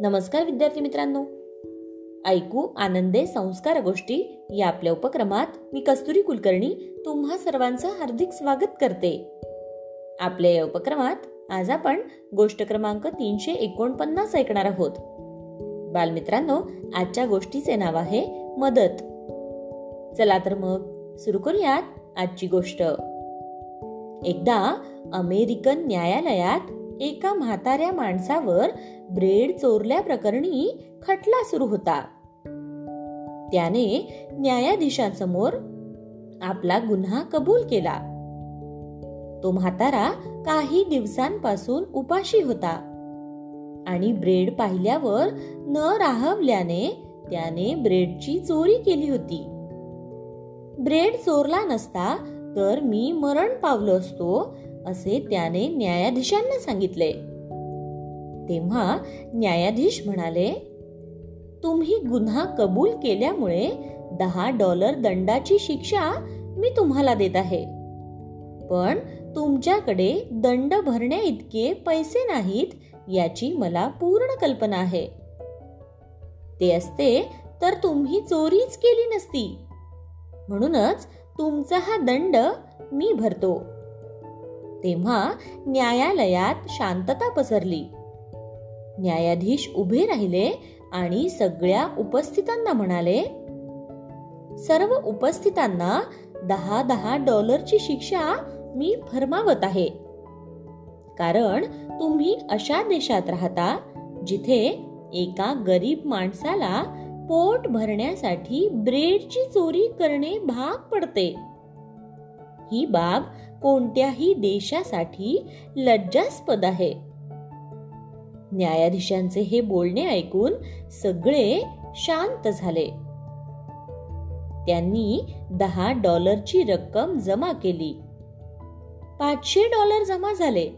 नमस्कार विद्यार्थी मित्रांनो. ऐकू आनंदे संस्कार गोष्टी या आपल्या उपक्रमात मी कस्तुरी कुलकर्णी तुम्हा सर्वांचं हार्दिक स्वागत करते. आपल्या या उपक्रमात आज आपण गोष्ट क्रमांक तीनशे एकोणपन्नास ऐकणार आहोत. बालमित्रांनो आजच्या गोष्टीचे नाव आहे मदत. चला तर मग सुरू करूयात आजची गोष्ट. एकदा अमेरिकन न्यायालयात एका म्हाताऱ्या माणसावर ब्रेड चोरल्या प्रकरणी खटला सुरू होता. त्याने न्यायाधीशांसमोर आपला गुन्हा कबूल केला. तो म्हातारा काही दिवसांपासून उपाशी होता आणि ब्रेड पाहिल्यावर न राहवल्याने त्याने ब्रेडची चोरी केली होती. ब्रेड चोरला नसता तर मी मरण पावलो असतो असे त्याने न्यायाधीशांना सांगितले. तेव्हा न्यायाधीश म्हणाले तुम्ही गुन्हा कबूल केल्यामुळे दहा डॉलर दंडाची शिक्षा मी तुम्हाला देत आहे. पण तुमच्याकडे दंड भरण्या इतके पैसे नाहीत याची मला पूर्ण कल्पना आहे. ते असते तर तुम्ही चोरीच केली नसती. म्हणूनच तुमचा हा दंड मी भरतो. तेव्हा न्यायालयात शांतता पसरली. न्यायाधीश उभे राहिले आणि सगळ्या उपस्थितांना म्हणाले सर्व उपस्थितांना दहा दहा डॉलरची शिक्षा मी फरमावत आहे. कारण तुम्ही अशा देशात राहता जिथे एका गरीब माणसाला पोट भरण्यासाठी ब्रेडची चोरी करणे भाग पडते. ही बाब कोणत्याही देशासाठी लज्जास्पद आहे. न्यायाधीशांचे हे बोलणे ऐकून सगळे शांत झाले. त्यांनी दहा डॉलरची रक्कम जमा केली. पाचशे डॉलर जमा झाले.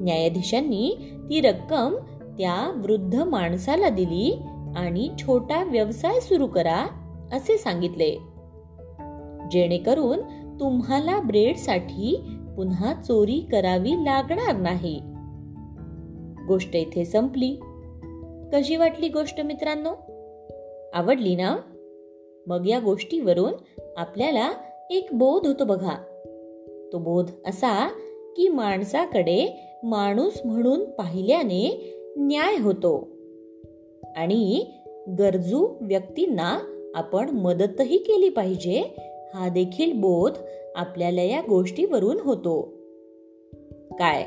न्यायाधीशांनी ती रक्कम त्या वृद्ध माणसाला दिली आणि छोटा व्यवसाय सुरू करा असे सांगितले. जेणेकरून तुम्हाला ब्रेडसाठी पुन्हा चोरी करावी लागणार नाही. गोष्ट इथे संपली. कशी वाटली गोष्ट मित्रांनो? आवडली ना? मग या गोष्टीवरून आपल्याला एक बोध होतो बघा. तो बोध असा की माणसाकडे माणूस म्हणून पाहिल्याने न्याय होतो. आणि गरजू व्यक्तींना आपण मदतही केली पाहिजे हा देखील बोध आपल्याला या गोष्टीवरून होतो. काय?